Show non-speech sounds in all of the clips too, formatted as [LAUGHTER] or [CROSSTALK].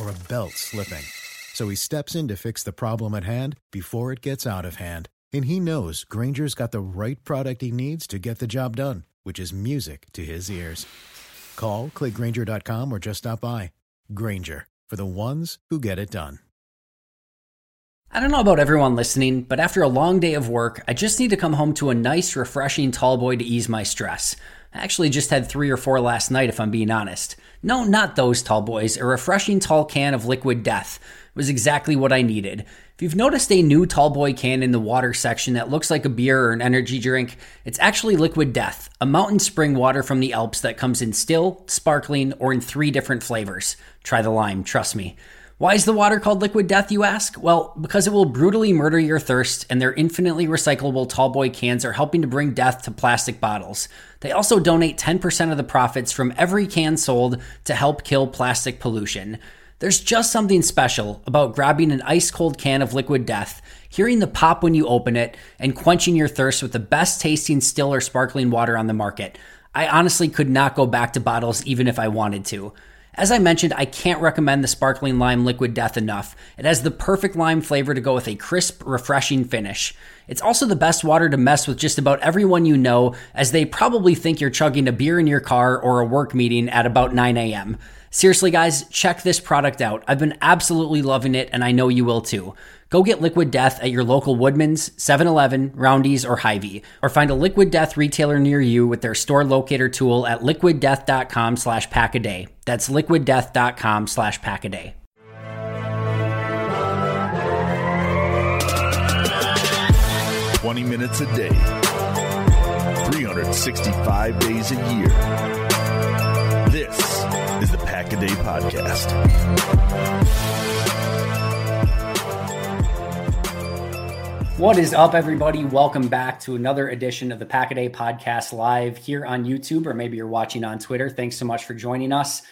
or a belt slipping. So he steps in to fix the problem at hand before it gets out of hand. And he knows Grainger's got the right product he needs to get the job done, which is music to his ears. Call, clickgrainger.com, or just stop by. Grainger, for the ones who get it done. I don't know about everyone listening, but after a long day of work, I just need to come home to a nice, refreshing tall boy to ease my stress. I actually just had three or four last night, if I'm being honest. No, not those tall boys. A refreshing tall can of liquid death was exactly what I needed. If you've noticed a new tall boy can in the water section that looks like a beer or an energy drink, it's actually liquid death, a mountain spring water from the Alps that comes in still, sparkling, or in three different flavors. Try the lime, trust me. Why is the water called liquid death, you ask? Well, because it will brutally murder your thirst, and their infinitely recyclable tallboy cans are helping to bring death to plastic bottles. They also donate 10% of the profits from every can sold to help kill plastic pollution. There's just something special about grabbing an ice cold can of liquid death, hearing the pop when you open it, and quenching your thirst with the best tasting still or sparkling water on the market. I honestly could not go back to bottles even if I wanted to. As I mentioned, I can't recommend the sparkling lime liquid death enough. It has the perfect lime flavor to go with a crisp, refreshing finish. It's also the best water to mess with just about everyone you know, as they probably think you're chugging a beer in your car or a work meeting at about 9 a.m. Seriously, guys, check this product out. I've been absolutely loving it, and I know you will too. Go get Liquid Death at your local Woodman's, 7-Eleven, Roundy's, or Hy-Vee, or find a Liquid Death retailer near you with their store locator tool at liquiddeath.com slash packaday. That's liquiddeath.com slash packaday. Twenty minutes a day, 365 days a year. Podcast. What is up, everybody? Welcome back to another edition of the Pack a Day Podcast live here on YouTube, or maybe you're watching on Twitter. Thanks so much for joining us.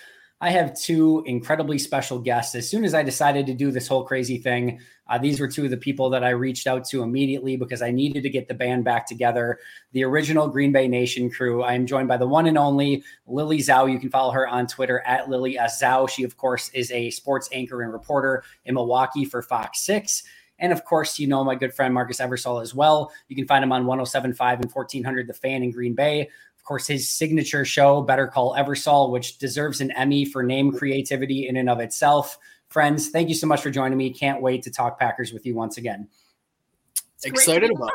I have two incredibly special guests. As soon as I decided to do this whole crazy thing, uh, these were two of the people that I reached out to immediately because I needed to get the band back together. The original Green Bay Nation crew. I am joined by the one and only Lily Zhao. You can follow her on Twitter at Lily S. Zhao. She, of course, is a sports anchor and reporter in Milwaukee for Fox 6. And of course, you know my good friend Marcus Eversole as well. You can find him on 1075 and 1400 The Fan in Green Bay course, his signature show, Better Call Eversole, which deserves an Emmy for name creativity in and of itself. Friends, thank you so much for joining me. Can't wait to talk Packers with you once again. Excited about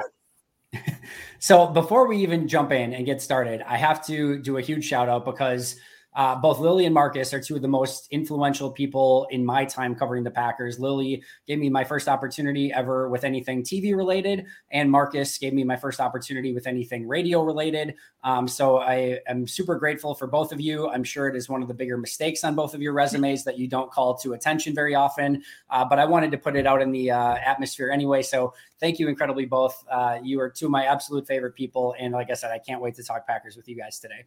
it. [LAUGHS] so, before we even jump in and get started, I have to do a huge shout out because uh, both Lily and Marcus are two of the most influential people in my time covering the Packers. Lily gave me my first opportunity ever with anything TV related, and Marcus gave me my first opportunity with anything radio related. Um, so I am super grateful for both of you. I'm sure it is one of the bigger mistakes on both of your resumes that you don't call to attention very often, uh, but I wanted to put it out in the uh, atmosphere anyway. So thank you incredibly both. Uh, you are two of my absolute favorite people, and like I said, I can't wait to talk Packers with you guys today.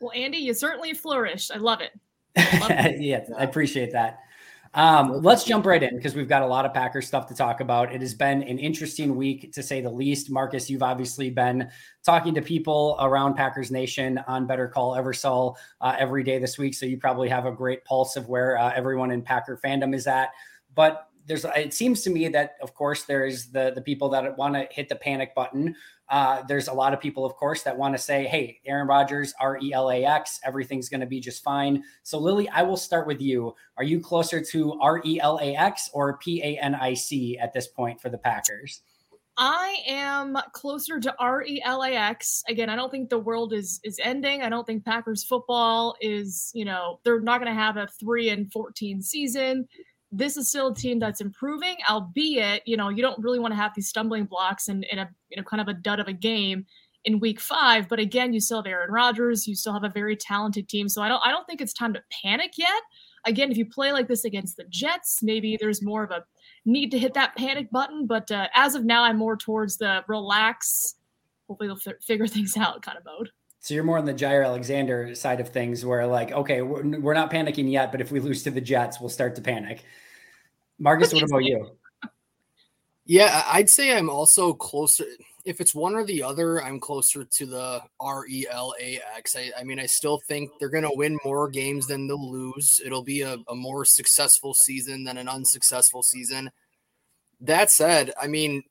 Well, Andy, you certainly flourished. I love it. [LAUGHS] I love it. yeah, I appreciate that. Um, let's jump right in because we've got a lot of Packers stuff to talk about. It has been an interesting week to say the least. Marcus, you've obviously been talking to people around Packers Nation on Better Call Eversole uh, every day this week, so you probably have a great pulse of where uh, everyone in Packer fandom is at. But there's, it seems to me that, of course, there's the the people that want to hit the panic button uh, there's a lot of people, of course, that want to say, hey, Aaron Rodgers, R E L A X, everything's going to be just fine. So, Lily, I will start with you. Are you closer to R E L A X or P A N I C at this point for the Packers? I am closer to R E L A X. Again, I don't think the world is is ending. I don't think Packers football is, you know, they're not going to have a 3 and 14 season this is still a team that's improving, albeit, you know, you don't really want to have these stumbling blocks and in, in a you know kind of a dud of a game in week five. But again, you still have Aaron Rodgers, you still have a very talented team. So I don't I don't think it's time to panic yet. Again, if you play like this against the Jets, maybe there's more of a need to hit that panic button. But uh, as of now, I'm more towards the relax. Hopefully, they'll f- figure [LAUGHS] things out kind of mode. So you're more on the Jaire Alexander side of things, where like, okay, we're, we're not panicking yet, but if we lose to the Jets, we'll start to panic. Marcus, what about you? Yeah, I'd say I'm also closer. If it's one or the other, I'm closer to the R E L A X. I, I mean, I still think they're going to win more games than they'll lose. It'll be a, a more successful season than an unsuccessful season. That said, I mean,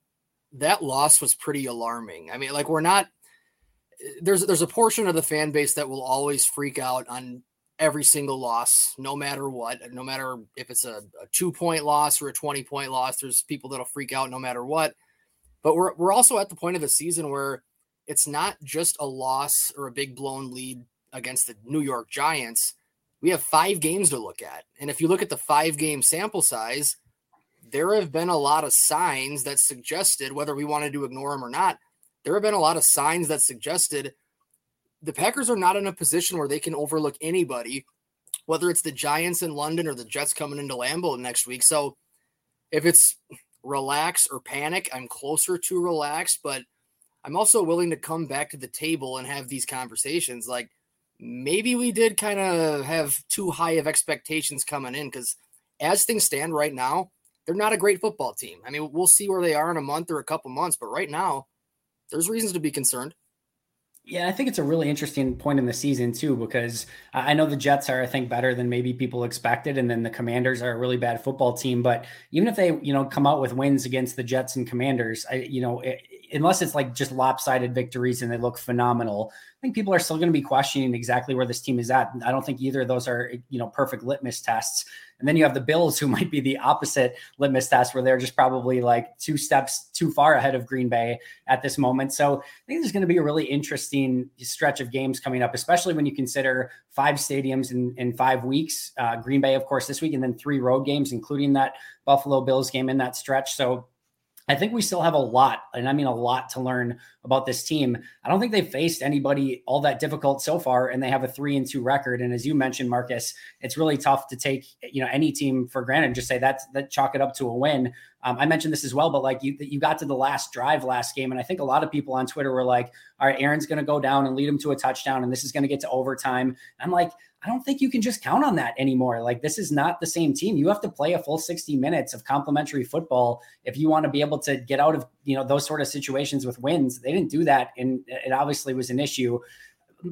that loss was pretty alarming. I mean, like we're not there's there's a portion of the fan base that will always freak out on every single loss, no matter what, no matter if it's a, a two point loss or a 20 point loss, there's people that'll freak out no matter what. But we're we're also at the point of the season where it's not just a loss or a big blown lead against the New York Giants. We have five games to look at. And if you look at the five game sample size, there have been a lot of signs that suggested, whether we wanted to ignore them or not, there have been a lot of signs that suggested the Packers are not in a position where they can overlook anybody, whether it's the Giants in London or the Jets coming into Lambeau next week. So if it's relax or panic, I'm closer to relax, but I'm also willing to come back to the table and have these conversations. Like maybe we did kind of have too high of expectations coming in because as things stand right now, they're not a great football team. I mean, we'll see where they are in a month or a couple months, but right now, there's reasons to be concerned. Yeah, I think it's a really interesting point in the season too, because I know the Jets are, I think, better than maybe people expected, and then the Commanders are a really bad football team. But even if they, you know, come out with wins against the Jets and Commanders, I, you know, it, unless it's like just lopsided victories and they look phenomenal, I think people are still going to be questioning exactly where this team is at. I don't think either of those are, you know, perfect litmus tests. And then you have the Bills, who [LAUGHS] might be the opposite litmus test, where they're just probably like two steps too far ahead of Green Bay at this moment. So I think there's going to be a really interesting stretch of games coming up, especially when you consider five stadiums in, in five weeks. Uh, Green Bay, of course, this week, and then three road games, including that Buffalo Bills game in that stretch. So I think we still have a lot, and I mean a lot to learn about this team. I don't think they've faced anybody all that difficult so far, and they have a three and two record. And as you mentioned, Marcus, it's really tough to take you know any team for granted and just say that's that chalk it up to a win. Um, I mentioned this as well, but like you, you got to the last drive last game, and I think a lot of people on Twitter were like, "All right, Aaron's going to go down and lead him to a touchdown, and this is going to get to overtime." I'm like, I don't think you can just count on that anymore. Like this is not the same team. You have to play a full 60 minutes of complimentary football if you want to be able to get out of, you know, those sort of situations with wins. They didn't do that and it obviously was an issue.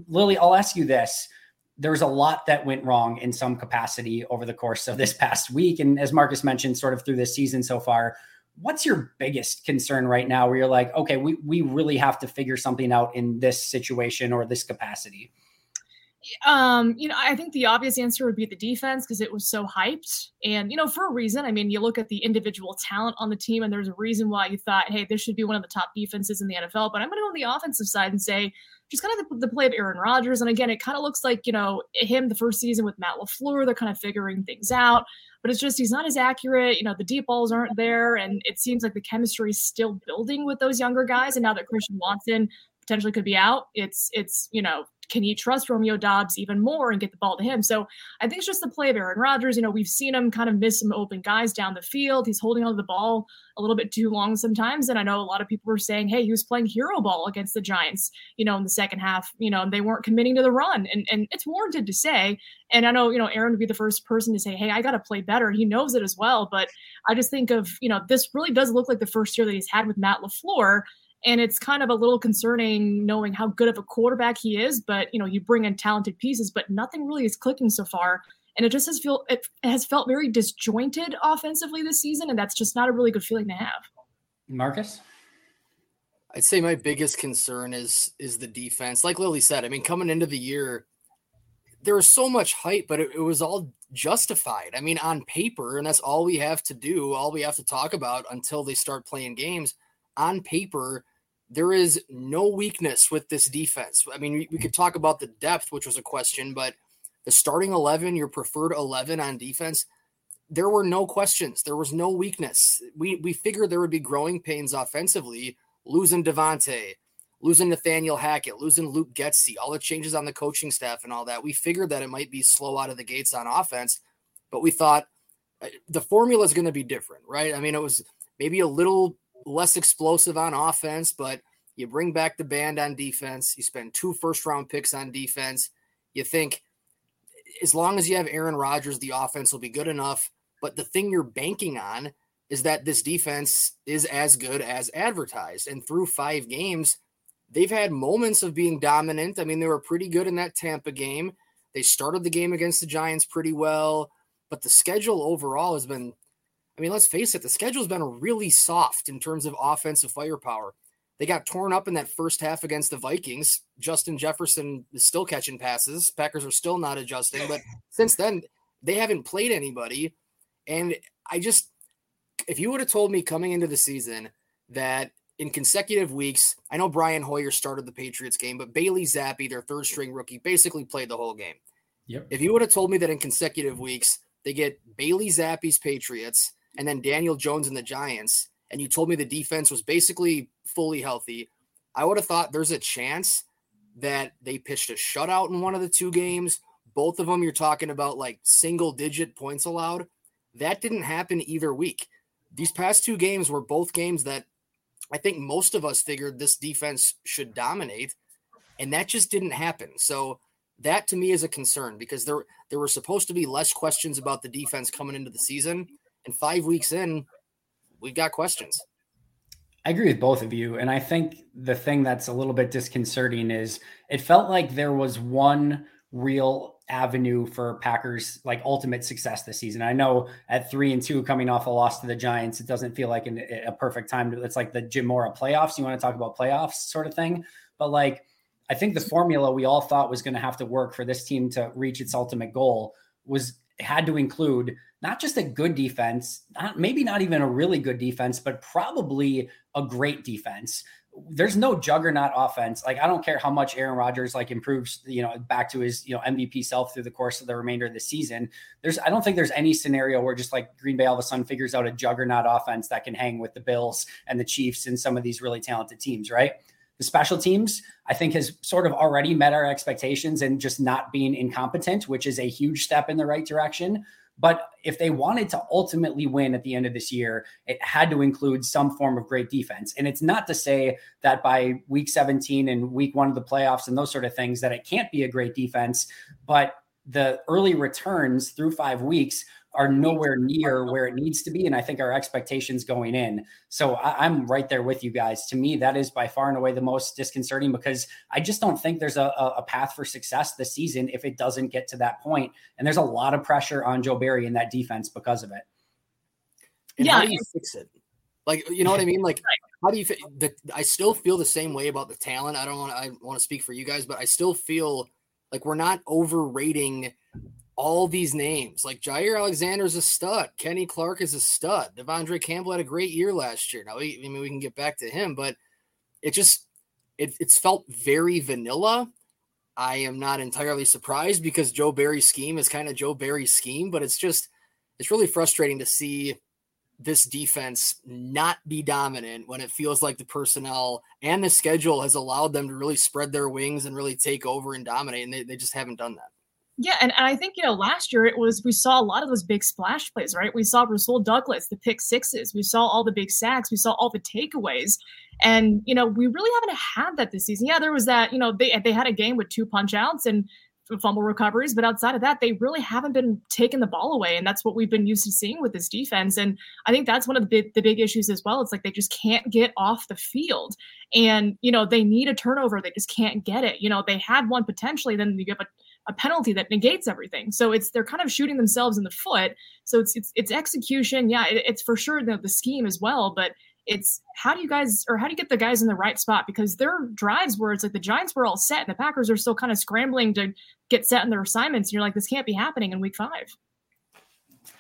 Lily, I'll ask you this. There was a lot that went wrong in some capacity over the course of this past week and as Marcus mentioned sort of through this season so far. What's your biggest concern right now where you're like, okay, we we really have to figure something out in this situation or this capacity? Um, you know, I think the obvious answer would be the defense because it was so hyped. And, you know, for a reason. I mean, you look at the individual talent on the team, and there's a reason why you thought, hey, this should be one of the top defenses in the NFL. But I'm going to go on the offensive side and say, just kind of the, the play of Aaron Rodgers. And again, it kind of looks like, you know, him the first season with Matt LaFleur, they're kind of figuring things out. But it's just he's not as accurate. You know, the deep balls aren't there. And it seems like the chemistry is still building with those younger guys. And now that Christian Watson potentially could be out. It's it's you know can you trust Romeo Doubs even more and get the ball to him? So I think it's just the play of Aaron Rodgers. You know, we've seen him kind of miss some open guys down the field. He's holding on to the ball a little bit too long sometimes. And I know a lot of people were saying, hey, he was playing hero ball against the Giants, you know, in the second half, you know, and they weren't committing to the run. And and it's warranted to say. And I know, you know, Aaron would be the first person to say, hey, I got to play better. He knows it as well. But I just think of, you know, this really does look like the first year that he's had with Matt LaFleur. And it's kind of a little concerning knowing how good of a quarterback he is. But, you know, you bring in talented pieces, but nothing really is clicking so far and it just has feel it has felt very disjointed offensively this season, and that's just not a really good feeling to have. Marcus, I'd say my biggest concern is is the defense. Like Lily said, I mean, coming into the year, there was so much hype, but it, it was all justified. I mean, on paper, and that's all we have to do, all we have to talk about until they start playing games. On paper, there is no weakness with this defense. I mean, we, we could talk about the depth, which was a question, but the starting 11, your preferred 11 on defense, there were no questions. There was no weakness. We we figured there would be growing pains offensively, losing Davante, losing Nathaniel Hackett, losing Luke Getsy, all the changes on the coaching staff and all that. We figured that it might be slow out of the gates on offense, but we thought uh, the formula is going to be different, right? I mean, it was maybe a little less explosive on offense, but you bring back the band on defense. You spend two first round picks on defense. You think as long as you have Aaron Rodgers, the offense will be good enough. But the thing you're banking on is that this defense is as good as advertised. And through five games, they've had moments of being dominant. I mean, they were pretty good in that Tampa game. They started the game against the Giants pretty well, but the schedule overall has been, I mean, let's face it, the schedule has been really soft in terms of offensive firepower. They got torn up in that first half against the Vikings. Justin Jefferson is still catching passes. Packers are still not adjusting, but since then, they haven't played anybody. And I just, if you would have told me coming into the season that in consecutive weeks, I know Brian Hoyer started the Patriots game, but Bailey Zappe, their third string rookie, basically played the whole game. Yep. If you would have told me that in consecutive weeks, they get Bailey Zappe's Patriots and then Daniel Jones and the Giants, and you told me the defense was basically fully healthy, I would have thought there's a chance that they pitched a shutout in one of the two games. Both of them, you're talking about like single digit points allowed. That didn't happen either week. These past two games were both games that I think most of us figured this defense should dominate, and that just didn't happen. So that to me is a concern because there there were supposed to be less questions about the defense coming into the season, and five weeks in, we've got questions. I agree with both of you. And I think the thing that's a little bit disconcerting is it felt like there was one real avenue for Packers like ultimate success this season. I know at three and two coming off a loss to the Giants, it doesn't feel like an, a perfect time to, it's like the Jim Mora playoffs. You want to talk about playoffs sort of thing. But like, I think the formula we all thought was going to have to work for this team to reach its ultimate goal was had to include not just a good defense, not, maybe not even a really good defense, but probably a great defense. There's no juggernaut offense. Like I don't care how much Aaron Rodgers like improves, you know, back to his, you know, MVP self through the course of the remainder of the season. There's I don't think there's any scenario where just like Green Bay all of a sudden figures out a juggernaut offense that can hang with the Bills and the Chiefs and some of these really talented teams, right? The special teams, I think, has sort of already met our expectations and just not being incompetent, which is a huge step in the right direction. But if they wanted to ultimately win at the end of this year, it had to include some form of great defense. And it's not to say that by week 17 and week one of the playoffs and those sort of things that it can't be a great defense, but the early returns through five weeks are nowhere near where it needs to be. And I think our expectations going in. So I, am right there with you guys. To me, that is by far and away the most disconcerting because I just don't think there's a, a path for success this season if it doesn't get to that point. And there's a lot of pressure on Joe Barry in that defense because of it. And yeah. How do you fix it? Like, you know what I mean? Like, [LAUGHS] how do you? The, I still feel the same way about the talent. I don't want. I want to speak for you guys, but I still feel like we're not overrating all these names. Like Jaire Alexander's a stud. Kenny Clark is a stud. De'Vondre Campbell had a great year last year. Now, we, I mean, we can get back to him, but it just it, it's felt very vanilla. I am not entirely surprised because Joe Barry's scheme is kind of Joe Barry's scheme, but it's just it's really frustrating to see this defense not be dominant when it feels like the personnel and the schedule has allowed them to really spread their wings and really take over and dominate. And they, they just haven't done that. Yeah, and, and I think you know last year it was we saw a lot of those big splash plays, right? We saw Rasul Douglas, the pick sixes, we saw all the big sacks, we saw all the takeaways, and you know we really haven't had that this season. Yeah, there was that you know they they had a game with two punch outs and fumble recoveries, but outside of that, they really haven't been taking the ball away, and that's what we've been used to seeing with this defense. And I think that's one of the big the big issues as well. It's like they just can't get off the field, and you know they need a turnover, they just can't get it. You know they had one potentially, then you give a a penalty that negates everything. So it's they're kind of shooting themselves in the foot. So it's it's, it's execution. Yeah, it, it's for sure the, the scheme as well, but it's how do you guys or how do you get the guys in the right spot because their drives where it's like the Giants were all set and the Packers are still kind of scrambling to get set in their assignments. And you're like, this can't be happening in week five.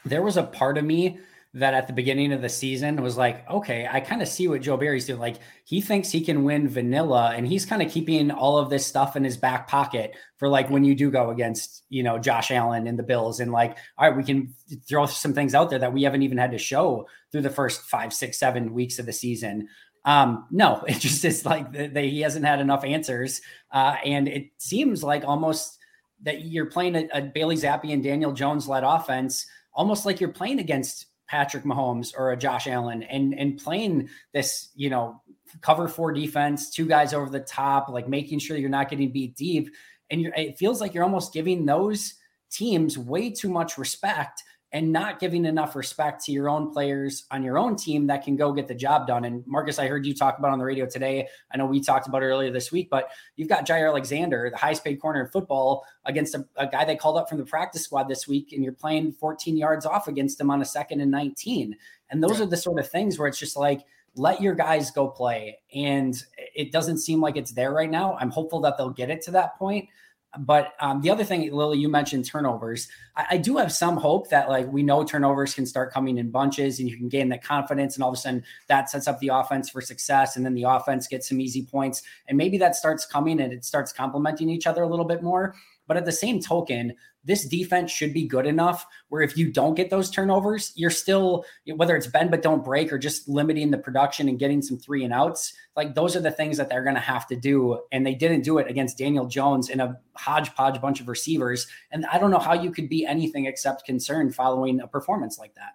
There was a part of me that at the beginning of the season was like, okay, I kind of see what Joe Barry's doing. Like he thinks he can win vanilla and he's kind of keeping all of this stuff in his back pocket for like when you do go against, you know, Josh Allen and the Bills and like, all right, we can throw some things out there that we haven't even had to show through the first five, six, seven weeks of the season. Um, no, [LAUGHS] it just is like the, the, he hasn't had enough answers. Uh, and it seems like almost that you're playing a, a Bailey Zappe and Daniel Jones led offense, almost like you're playing against Patrick Mahomes or a Josh Allen and and playing this, you know, cover four defense, two guys over the top, like making sure you're not getting beat deep. And it feels like you're almost giving those teams way too much respect and not giving enough respect to your own players on your own team that can go get the job done. And Marcus, I heard you talk about on the radio today. I know we talked about earlier this week, but you've got Jaire Alexander, the highest paid corner in football, against a, a, guy they called up from the practice squad this week, and you're playing 14 yards off against him on a second and 19. And those are the sort of things where it's just like, let your guys go play. And it doesn't seem like it's there right now. I'm hopeful that they'll get it to that point. But um, the other thing, Lily, you mentioned turnovers. I, I, do have some hope that like we know turnovers can start coming in bunches and you can gain that confidence, and all of a sudden that sets up the offense for success, and then the offense gets some easy points, and maybe that starts coming and it starts complementing each other a little bit more. But at the same token, this defense should be good enough where if you don't get those turnovers, you're still, whether it's bend but don't break or just limiting the production and getting some three and outs, like those are the things that they're going to have to do. And they didn't do it against Daniel Jones and a hodgepodge bunch of receivers. And I don't know how you could be anything except concerned following a performance like that.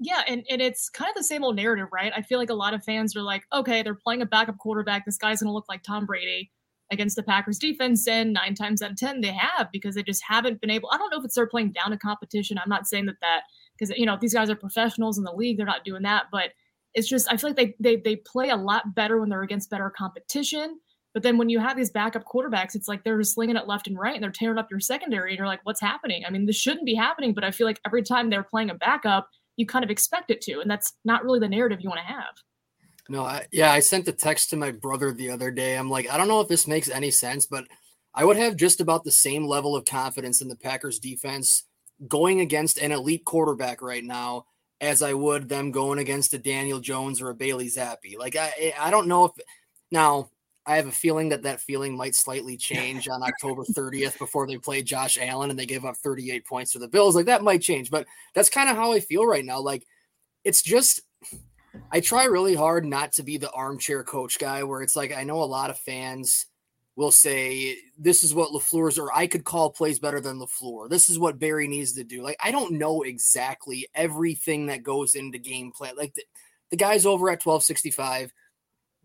Yeah, and, and it's kind of the same old narrative, right? I feel like a lot of fans are like, okay, they're playing a backup quarterback. This guy's going to look like Tom Brady against the Packers defense, and nine times out of 10, they have because they just haven't been able. I don't know if it's they're playing down to competition. I'm not saying that that because, you know, these guys are professionals in the league, they're not doing that. But it's just, I feel like they, they, they play a lot better when they're against better competition. But then when you have these backup quarterbacks, it's like they're just slinging it left and right and they're tearing up your secondary. And you're like, what's happening? I mean, this shouldn't be happening. But I feel like every time they're playing a backup, you kind of expect it to. And that's not really the narrative you want to have. No, I, yeah, I sent a text to my brother the other day. I'm like, I don't know if this makes any sense, but I would have just about the same level of confidence in the Packers defense going against an elite quarterback right now as I would them going against a Daniel Jones or a Bailey Zappe. Like I, I don't know if now I have a feeling that that feeling might slightly change on October 30th before they play Josh Allen and they give up 38 points to the Bills. Like that might change, but that's kind of how I feel right now. Like it's just I try really hard not to be the armchair coach guy where it's like I know a lot of fans will say this is what LaFleur's or I could call plays better than LaFleur. This is what Barry needs to do. Like I don't know exactly everything that goes into game plan. Like the, the guys over at 1265,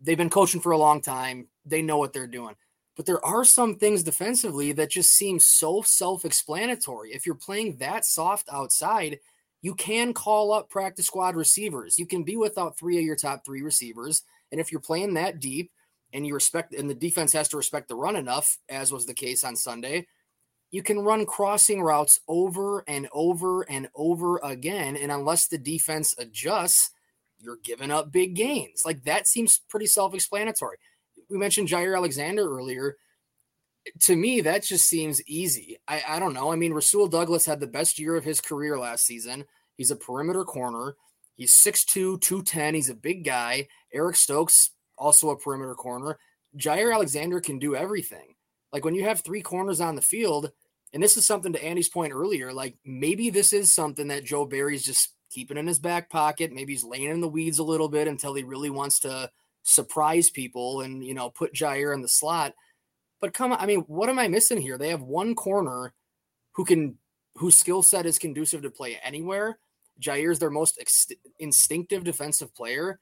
they've been coaching for a long time. They know what they're doing. But there are some things defensively that just seem so self-explanatory. If you're playing that soft outside, you can call up practice squad receivers. You can be without three of your top three receivers. And if you're playing that deep and you respect, and the defense has to respect the run enough, as was the case on Sunday, you can run crossing routes over and over and over again. And unless the defense adjusts, you're giving up big gains. Like that seems pretty self explanatory. We mentioned Jaire Alexander earlier to me, that just seems easy. I, I don't know. I mean, Rasul Douglas had the best year of his career last season. He's a perimeter corner. He's 6'2, 210. He's a big guy. Eric Stokes, also a perimeter corner. Jaire Alexander can do everything. Like when you have three corners on the field, and this is something to Andy's point earlier, like maybe this is something that Joe Barry's just keeping in his back pocket. Maybe he's laying in the weeds a little bit until he really wants to surprise people and, you know, put Jaire in the slot. But come on, I mean, what am I missing here? They have one corner who can, whose skill set is conducive to play anywhere. Jaire's their most ex- instinctive defensive player.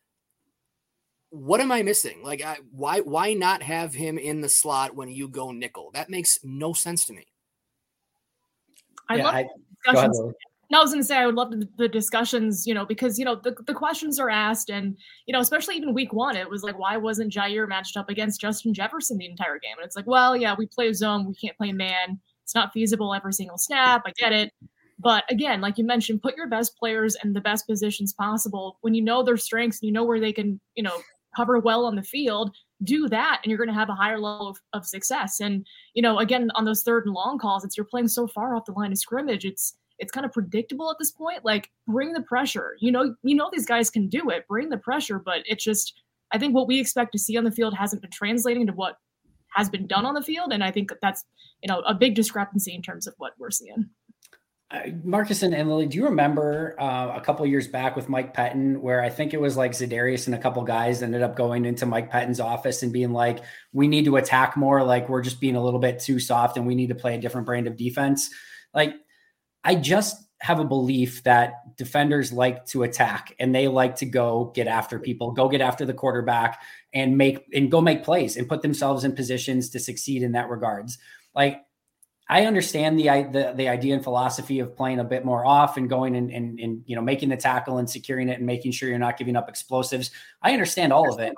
What am I missing? Like, I, why why not have him in the slot when you go nickel? That makes no sense to me. I yeah, love I, discussions. No, I was going to say I would love the, the, discussions, you know, because you know the, the questions are asked, and you know, especially even week one, it was like, why wasn't Jaire matched up against Justin Jefferson the entire game? And it's like, well, yeah, we play zone, we can't play man. It's not feasible every single snap. I get it, but again, like you mentioned, put your best players in the best positions possible. When you know their strengths, and you know where they can, you know, cover well on the field. Do that, and you're going to have a higher level of, of success. And you know, again, on those third and long calls, it's you're playing so far off the line of scrimmage. It's it's kind of predictable at this point. Like, bring the pressure. You know, you know these guys can do it. Bring the pressure, but it's just I think what we expect to see on the field hasn't been translating to what has been done on the field, and I think that's you know a big discrepancy in terms of what we're seeing. Marcus and Lily, do you remember uh, a couple years back with Mike Pettine, where I think it was like Za'Darius and a couple guys ended up going into Mike Pettine's office and being like, "We need to attack more. Like we're just being a little bit too soft, and we need to play a different brand of defense." Like I just have a belief that defenders like to attack and they like to go get after people, go get after the quarterback and make and go make plays and put themselves in positions to succeed in that regards. Like I understand the, the the idea and philosophy of playing a bit more off and going and, and, and you know making the tackle and securing it and making sure you're not giving up explosives. I understand all of it,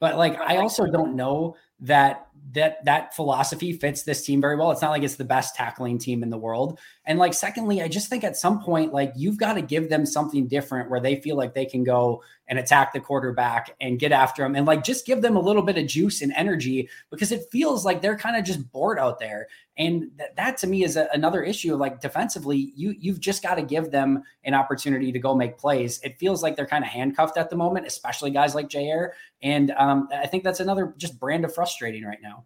but like I also don't know that that that philosophy fits this team very well. It's not like it's the best tackling team in the world. And like secondly, I just think at some point like you've got to give them something different where they feel like they can go and attack the quarterback and get after him and like just give them a little bit of juice and energy because it feels like they're kind of just bored out there. And that, that to me is a, another issue like defensively, you you've just got to give them an opportunity to go make plays. It feels like they're kind of handcuffed at the moment, especially guys like Jaire. And um, I think that's another just brand of frustrating right now.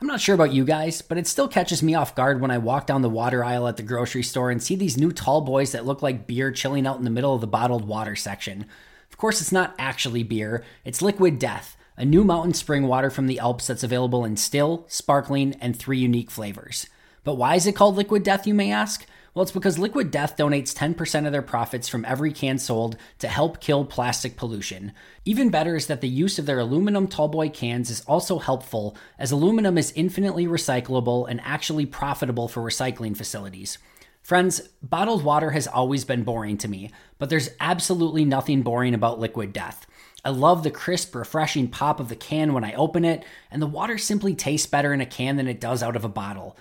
I'm not sure about you guys, but it still catches me off guard when I walk down the water aisle at the grocery store and see these new tall boys that look like beer chilling out in the middle of the bottled water section. Of course, it's not actually beer, it's liquid death, a new mountain spring water from the Alps that's available in still, sparkling, and three unique flavors. But why is it called liquid death, you may ask? Well, it's because Liquid Death donates 10% of their profits from every can sold to help kill plastic pollution. Even better is that the use of their aluminum tallboy cans is also helpful, as aluminum is infinitely recyclable and actually profitable for recycling facilities. Friends, bottled water has always been boring to me, but there's absolutely nothing boring about Liquid Death. I love the crisp, refreshing pop of the can when I open it, and the water simply tastes better in a can than it does out of a bottle.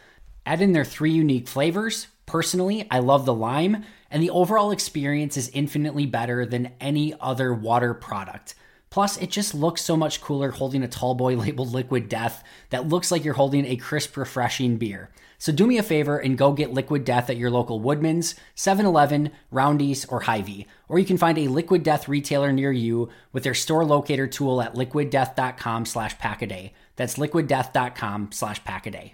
Add in their three unique flavors Personally, I love the lime, and the overall experience is infinitely better than any other water product. Plus, it just looks so much cooler holding a tall boy [LAUGHS] labeled Liquid Death that looks like you're holding a crisp, refreshing beer. So do me a favor and go get Liquid Death at your local Woodman's, 7-Eleven, Roundy's, or Hy-Vee. Or you can find a Liquid Death retailer near you with their store locator tool at liquiddeath.com slash packaday. That's liquiddeath.com slash packaday.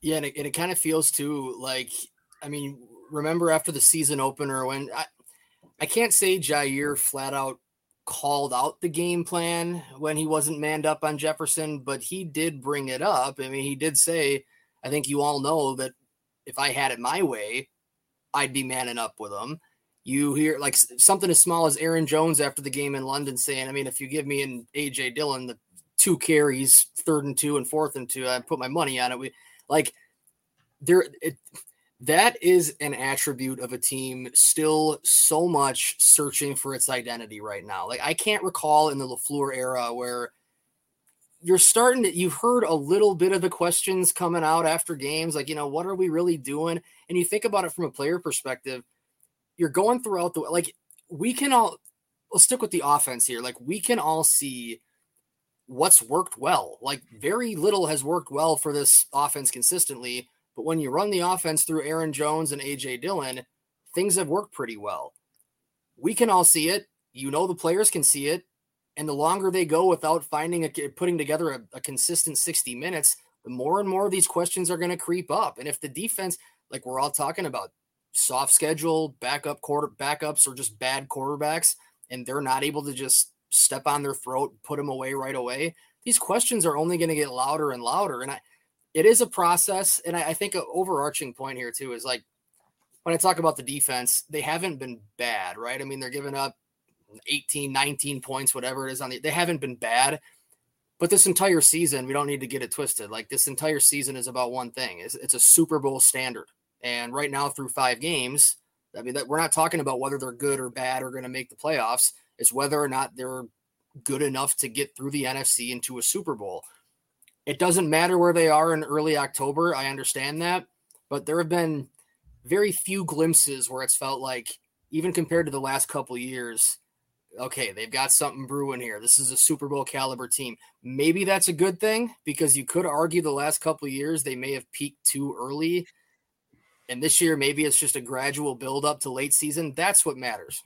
Yeah, and it, and it kind of feels too like I mean, remember after the season opener when I I can't say Jaire flat out called out the game plan when he wasn't manned up on Jefferson, but he did bring it up. I mean, he did say, I think you all know that if I had it my way, I'd be manning up with him. You hear like something as small as Aaron Jones after the game in London saying, I mean, if you give me an AJ Dillon the two carries, third and two and fourth and two, I put my money on it. We like there it, that is an attribute of a team still so much searching for its identity right now. Like I can't recall in the LaFleur era where you're starting to you've heard a little bit of the questions coming out after games like you know what are we really doing and you think about it from a player perspective you're going throughout the like we can all let's stick with the offense here like we can all see what's worked well like very little has worked well for this offense consistently but when you run the offense through Aaron Jones and AJ Dillon, things have worked pretty well. We can all see it. You know, the players can see it. And the longer they go without finding a putting together a, a consistent 60 minutes, the more and more of these questions are going to creep up. And if the defense, like we're all talking about, soft schedule, backup quarter backups, or just bad quarterbacks, and they're not able to just step on their throat, put them away right away, these questions are only going to get louder and louder. And I, it is a process. And I, I think an overarching point here too is like when I talk about the defense, they haven't been bad, right? I mean, they're giving up 18, 19 points, whatever it is on the, they haven't been bad. But this entire season, we don't need to get it twisted. Like this entire season is about one thing. It's, it's a Super Bowl standard. And right now through five games, I mean, that we're not talking about whether they're good or bad or going to make the playoffs. It's whether or not they're good enough to get through the NFC into a Super Bowl. It doesn't matter where they are in early October. I understand that. But there have been very few glimpses where it's felt like, even compared to the last couple years, okay, they've got something brewing here. This is a Super Bowl caliber team. Maybe that's a good thing because you could argue the last couple years they may have peaked too early. And this year, maybe it's just a gradual build up to late season. That's what matters.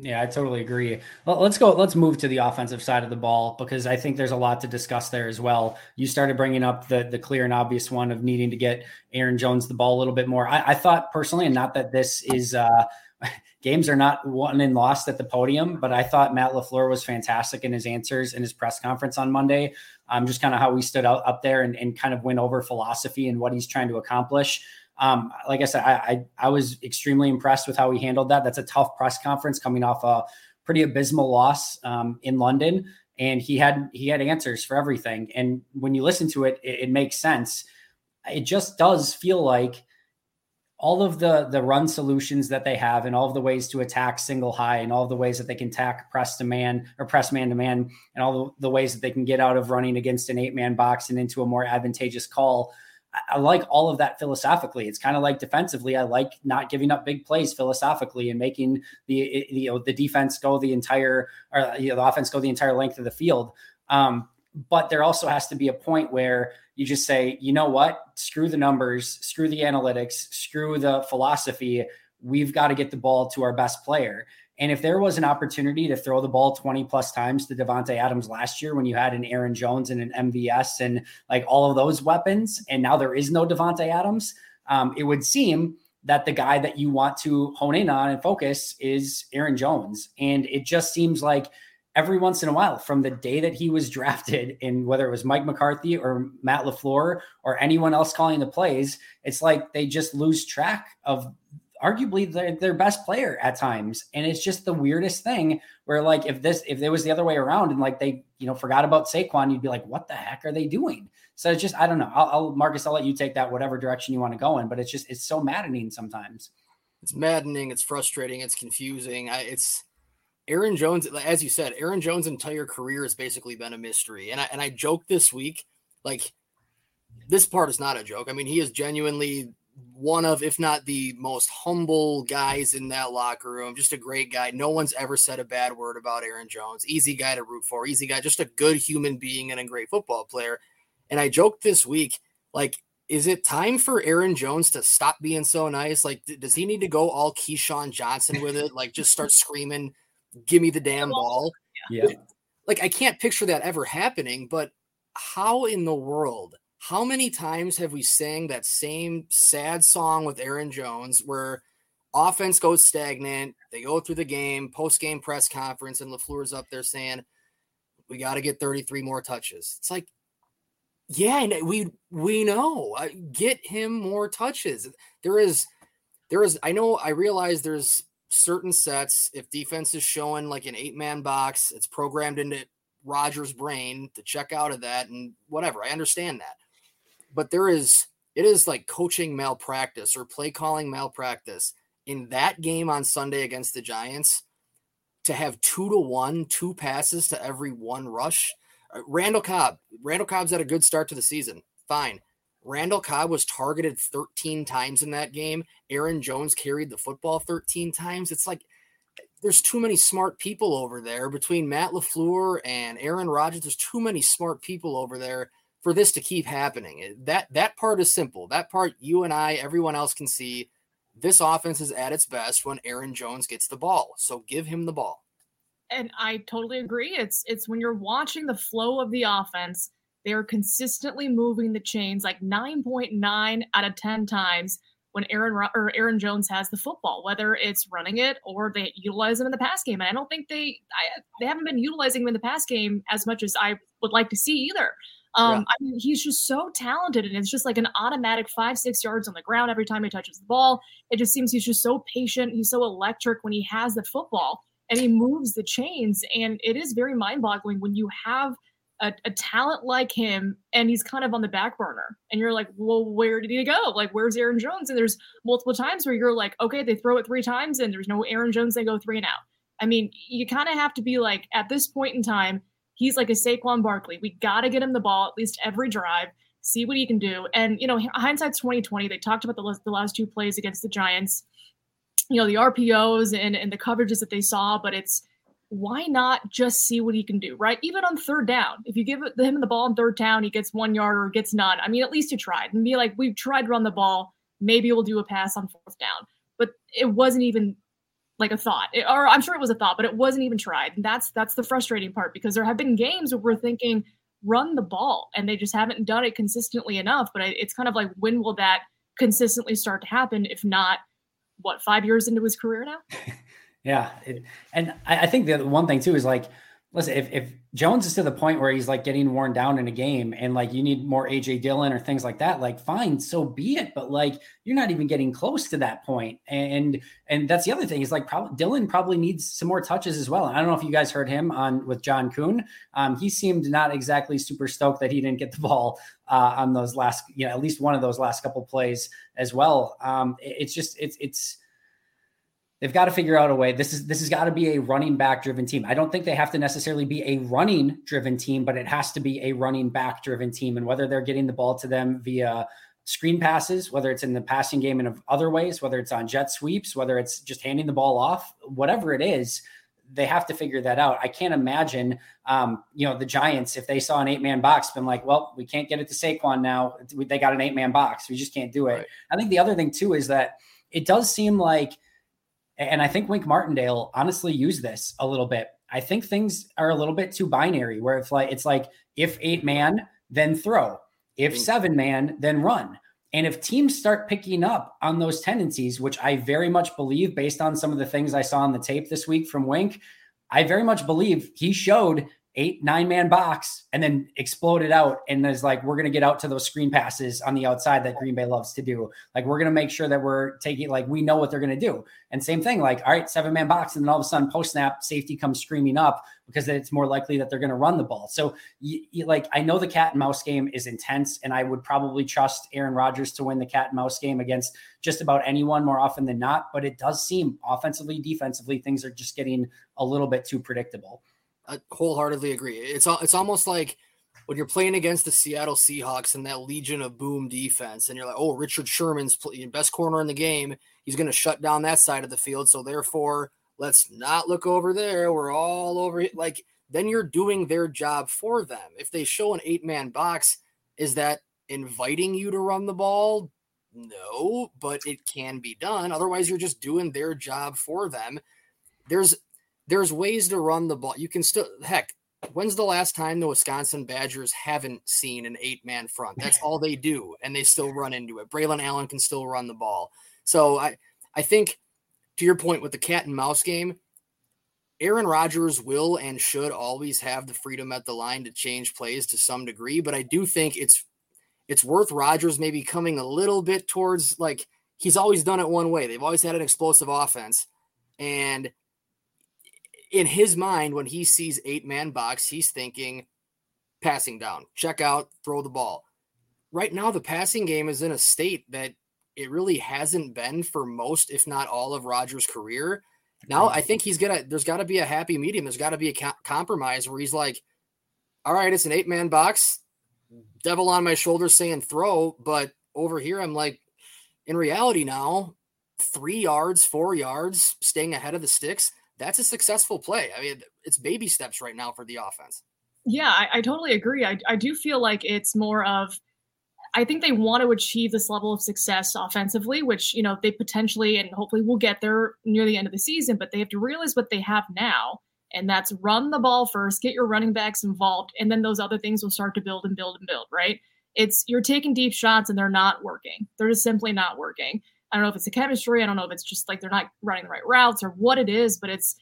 Yeah, I totally agree. Well, let's go. Let's move to the offensive side of the ball because I think there's a lot to discuss there as well. You started bringing up the the clear and obvious one of needing to get Aaron Jones the ball a little bit more. I, I thought personally, and not that this is uh, [LAUGHS] games are not won and lost at the podium, but I thought Matt LaFleur was fantastic in his answers in his press conference on Monday. Um, just kind of how we stood out up there and, and kind of went over philosophy and what he's trying to accomplish. Um, like I said, I, I, I was extremely impressed with how he handled that. That's a tough press conference coming off a pretty abysmal loss um, in London, and he had he had answers for everything. And when you listen to it, it, it makes sense. It just does feel like all of the the run solutions that they have and all of the ways to attack single high and all the ways that they can attack press to man or press man to man and all the, the ways that they can get out of running against an eight man box and into a more advantageous call I like all of that philosophically. It's kind of like defensively. I like not giving up big plays philosophically and making the you know the defense go the entire or you know, the offense go the entire length of the field. Um, but there also has to be a point where you just say, you know what, screw the numbers, screw the analytics, screw the philosophy. We've got to get the ball to our best player. And if there was an opportunity to throw the ball 20 plus times to Davante Adams last year when you had an Aaron Jones and an MVS and like all of those weapons, and now there is no Davante Adams, um, it would seem that the guy that you want to hone in on and focus is Aaron Jones. And it just seems like every once in a while, from the day that he was [LAUGHS] drafted, and whether it was Mike McCarthy or Matt LaFleur or anyone else calling the plays, it's like they just lose track of arguably their, their best player at times. And it's just the weirdest thing where like if this if it was the other way around and like they you know forgot about Saquon, you'd be like, what the heck are they doing? So it's just I don't know. I'll, I'll Marcus, I'll let you take that whatever direction you want to go in, but it's just it's so maddening sometimes. It's maddening. It's frustrating. It's confusing. I, it's Aaron Jones, as you said, Aaron Jones' entire career has basically been a mystery. And I and I joked this week, like this part is not a joke. I mean, he is genuinely one of, if not the most humble guys in that locker room. Just a great guy. No one's ever said a bad word about Aaron Jones. Easy guy to root for. Easy guy. Just a good human being and a great football player. And I joked this week, like, is it time for Aaron Jones to stop being so nice? Like, does he need to go all Keyshawn Johnson with it? Like, just start screaming, "Give me the damn ball!" Yeah. Like, I can't picture that ever happening. But how in the world? How many times have we sang that same sad song with Aaron Jones where offense goes stagnant? They go through the game, post game press conference, and LaFleur's up there saying, "We got to get 33 more touches." It's like yeah, and we we know. Get him more touches. There is there is I know I realize there's certain sets if defense is showing like an eight man box, it's programmed into Rodgers' brain to check out of that and whatever. I understand that. But there is it is like coaching malpractice or play calling malpractice in that game on Sunday against the Giants to have two to one, two passes to every one rush uh, Randall Cobb. Randall Cobb's had a good start to the season. Fine. Randall Cobb was targeted 13 times in that game. Aaron Jones carried the football 13 times. It's like there's too many smart people over there between Matt LaFleur and Aaron Rodgers. There's too many smart people over there for this to keep happening. That that part is simple. That part you and I, everyone else can see. This offense is at its best when Aaron Jones gets the ball. So give him the ball and I totally agree. It's it's when you're watching the flow of the offense, they're consistently moving the chains like 9.9 out of 10 times when Aaron or Aaron Jones has the football, whether it's running it or they utilize him in the pass game. And I don't think they I, they haven't been utilizing him in the pass game as much as I would like to see either. Um, yeah. I mean, he's just so talented, and it's just like an automatic five, six yards on the ground every time he touches the ball. It just seems he's just so patient. He's so electric when he has the football and he moves the chains. And it is very mind boggling when you have a, a, talent like him and he's kind of on the back burner. And you're like, well, where did he go? Like, where's Aaron Jones? And there's multiple times where you're like, okay, they throw it three times and there's no Aaron Jones, they go three and out. I mean, you kind of have to be like, at this point in time, he's like a Saquon Barkley. We got to get him the ball at least every drive, see what he can do. And, you know, hindsight's 2020. They talked about the, the last two plays against the Giants you know the RPOs and and the coverages that they saw, but it's why not just see what he can do, right? Even on third down, if you give him the ball on third down, he gets one yard or gets none. I mean, at least you tried and be like, we've tried to run the ball. Maybe we'll do a pass on fourth down, but it wasn't even like a thought, it, or I'm sure it was a thought, but it wasn't even tried. And that's that's the frustrating part because there have been games where we're thinking run the ball and they just haven't done it consistently enough. But it's kind of like when will that consistently start to happen? If not what five years into his career now. [LAUGHS] yeah, it, and I, I, think the one thing too is like, listen, if if Jones is to the point where he's like getting worn down in a game, and like you need more AJ Dillon or things like that, like fine, so be it. But like you're not even getting close to that point, and and that's the other thing is like probably Dillon probably needs some more touches as well. And I don't know if you guys heard him on with John Kuhn. Um, he seemed not exactly super stoked that he didn't get the [LAUGHS] ball uh, on those last, you know, at least one of those last couple plays as well. Um, it's just it's it's they've got to figure out a way. This is this has got to be a running back driven team. I don't think they have to necessarily be a running driven team, but it has to be a running back driven team. And whether they're getting the ball to them via screen passes, whether it's in the passing game in other ways, whether it's on jet sweeps, whether it's just handing the ball off, whatever it is, they have to figure that out. I can't imagine, um, you know, the Giants if they saw an eight man box, been like, well, we can't get it to Saquon now. They got an eight man box. We just can't do it. Right. I think the other thing too is that it does seem like, and I think Wink Martindale honestly used this a little bit. I think things are a little bit too binary, where it's like it's like if eight man, then throw. If mm. seven man, then run. And if teams start picking up on those tendencies, which I very much believe based on some of the things I saw on the tape this week from Wink, I very much believe he showed eight, nine man box and then exploded out and is like, we're going to get out to those screen passes on the outside that Green Bay loves to do. Like, we're going to make sure that we're taking, like, we know what they're going to do. And same thing, like, all right, seven man box. And then all of a sudden, post snap, safety comes screaming up because it's more likely that they're going to run the ball. So, you, you, like, I know the cat and mouse game is intense, and I would probably trust Aaron Rodgers to win the cat and mouse game against just about anyone more often than not. But it does seem offensively, defensively, things are just getting a little bit too predictable. I wholeheartedly agree. It's it's almost like when you're playing against the Seattle Seahawks and that Legion of Boom defense, and you're like, oh, Richard Sherman's best corner in the game. He's going to shut down that side of the field. So therefore, let's not look over there. We're all over it. Like, then you're doing their job for them. If they show an eight man box, is that inviting you to run the ball? No, but it can be done. Otherwise, you're just doing their job for them. There's there's ways to run the ball. You can still heck, When's the last time the Wisconsin Badgers haven't seen an eight man front? That's [LAUGHS] all they do, and they still run into it. Braylon Allen can still run the ball. So I, I think to your point with the cat and mouse game, Aaron Rodgers will and should always have the freedom at the line to change plays to some degree, but I do think it's it's worth Rodgers maybe coming a little bit towards like he's always done it one way. They've always had an explosive offense. And in his mind, when he sees eight man box, he's thinking passing down, check out, throw the ball. Right now, the passing game is in a state that it really hasn't been for most, if not all, of Rodgers' career. Now, I think he's gonna. There's got to be a happy medium. There's got to be a co- compromise where he's like, "All right, it's an eight man box, devil on my shoulder saying throw," but over here, I'm like, in reality now, three yards, four yards, staying ahead of the sticks that's a successful play. I mean, it's baby steps right now for the offense. Yeah, I, I totally agree. I, I do feel like it's more of I think they want to achieve this level of success offensively, which, you know, they potentially and hopefully will get there near the end of the season, but they have to realize what they have now. And that's run the ball first, get your running backs involved, and then those other things will start to build and build and build, right? It's you're taking deep shots and they're not working. They're just simply not working. I don't know if it's the chemistry. I don't know if it's just like they're not running the right routes or what it is, but it's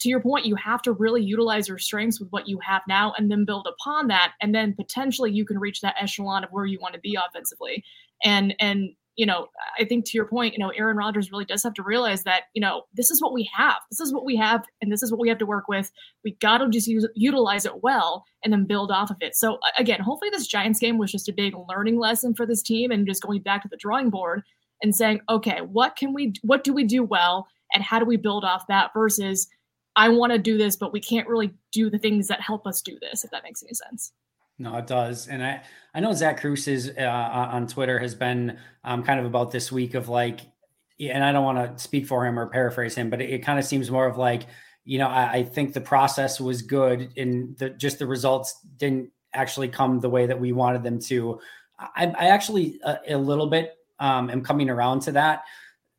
to your point, you have to really utilize your strengths with what you have now and then build upon that. And then potentially you can reach that echelon of where you want to be offensively. And, and, you know, I think to your point, you know, Aaron Rodgers really does have to realize that, you know, this is what we have. This is what we have, and this is what we have to work with. We got to just use, utilize it well and then build off of it. So, again, hopefully this Giants game was just a big learning lesson for this team and just going back to the drawing board and saying, okay, what can we, what do we do well, and how do we build off that versus I want to do this, but we can't really do the things that help us do this, if that makes any sense. No, it does, and I I know Zach Kruse is uh, on Twitter has been um, kind of about this week of like, and I don't want to speak for him or paraphrase him, but it, it kind of seems more of like, you know, I, I think the process was good, and the, just the results didn't actually come the way that we wanted them to. I, I actually uh, a little bit um, am coming around to that.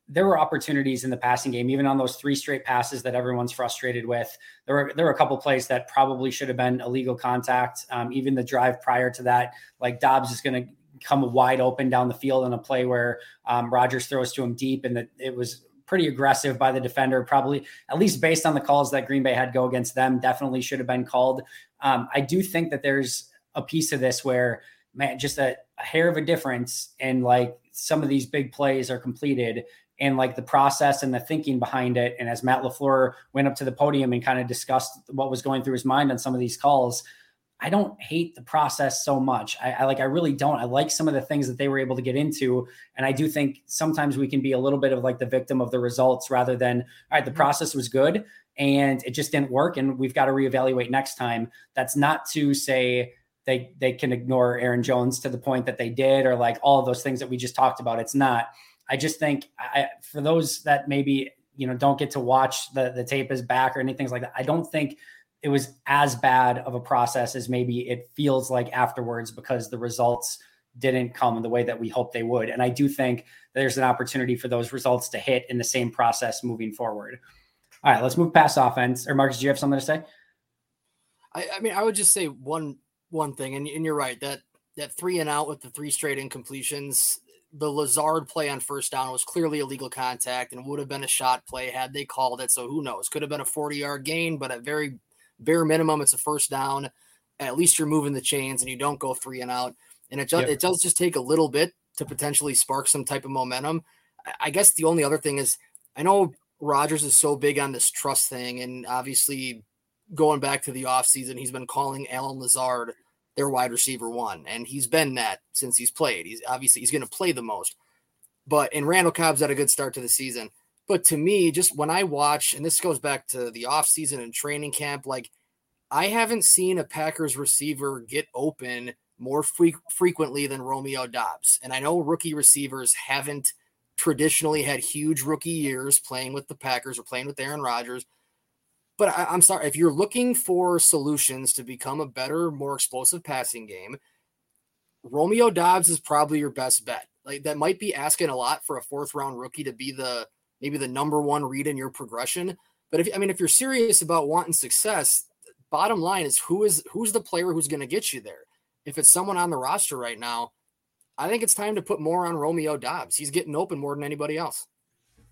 There were opportunities in the passing game, even on those three straight passes that everyone's frustrated with. There were there were a couple plays that probably should have been illegal contact. Um, even the drive prior to that, like Doubs is going to come wide open down the field on a play where um, Rodgers throws to him deep, and that it was pretty aggressive by the defender. Probably, at least based on the calls that Green Bay had go against them, definitely should have been called. Um, I do think that there's a piece of this where man, just a, a hair of a difference, and like some of these big plays are completed and like the process and the thinking behind it. And as Matt LaFleur went up to the podium and kind of discussed what was going through his mind on some of these calls, I don't hate the process so much. I, I, like, I really don't. I like some of the things that they were able to get into. And I do think sometimes we can be a little bit of like the victim of the results rather than, all right, the mm-hmm. process was good and it just didn't work. And we've got to reevaluate next time. That's not to say, they they can ignore Aaron Jones to the point that they did, or like all of those things that we just talked about. It's not. I just think I, for those that maybe you know don't get to watch the the tape is back or anything like that. I don't think it was as bad of a process as maybe it feels like afterwards because the results didn't come in the way that we hoped they would. And I do think there's an opportunity for those results to hit in the same process moving forward. All right, let's move past offense. Or Marcus, do you have something to say? I, I mean, I would just say one one thing, and, and you're right that that three and out with the three straight incompletions. The Lazard play on first down was clearly illegal contact and would have been a shot play had they called it. So who knows? Could have been a 40 yard gain, but at very bare minimum, it's a first down. At least you're moving the chains and you don't go three and out. And it, just, yep. it does just take a little bit to potentially spark some type of momentum. I guess the only other thing is I know Rodgers is so big on this trust thing, and obviously going back to the offseason, he's been calling Allen Lazard their wide receiver one, and he's been that since he's played. He's obviously he's going to play the most. But and Randall Cobb's had a good start to the season. But to me, just when I watch, and this goes back to the offseason and training camp, like I haven't seen a Packers receiver get open more fre- frequently than Romeo Doubs. And I know rookie receivers haven't traditionally had huge rookie years playing with the Packers or playing with Aaron Rodgers. But I, am sorry, if you're looking for solutions to become a better, more explosive passing game, Romeo Doubs is probably your best bet. Like that might be asking a lot for a fourth round rookie to be the maybe the number one read in your progression. But if I mean if you're serious about wanting success, bottom line is who is who's the player who's going to get you there. If it's someone on the roster right now, I think it's time to put more on Romeo Doubs. He's getting open more than anybody else.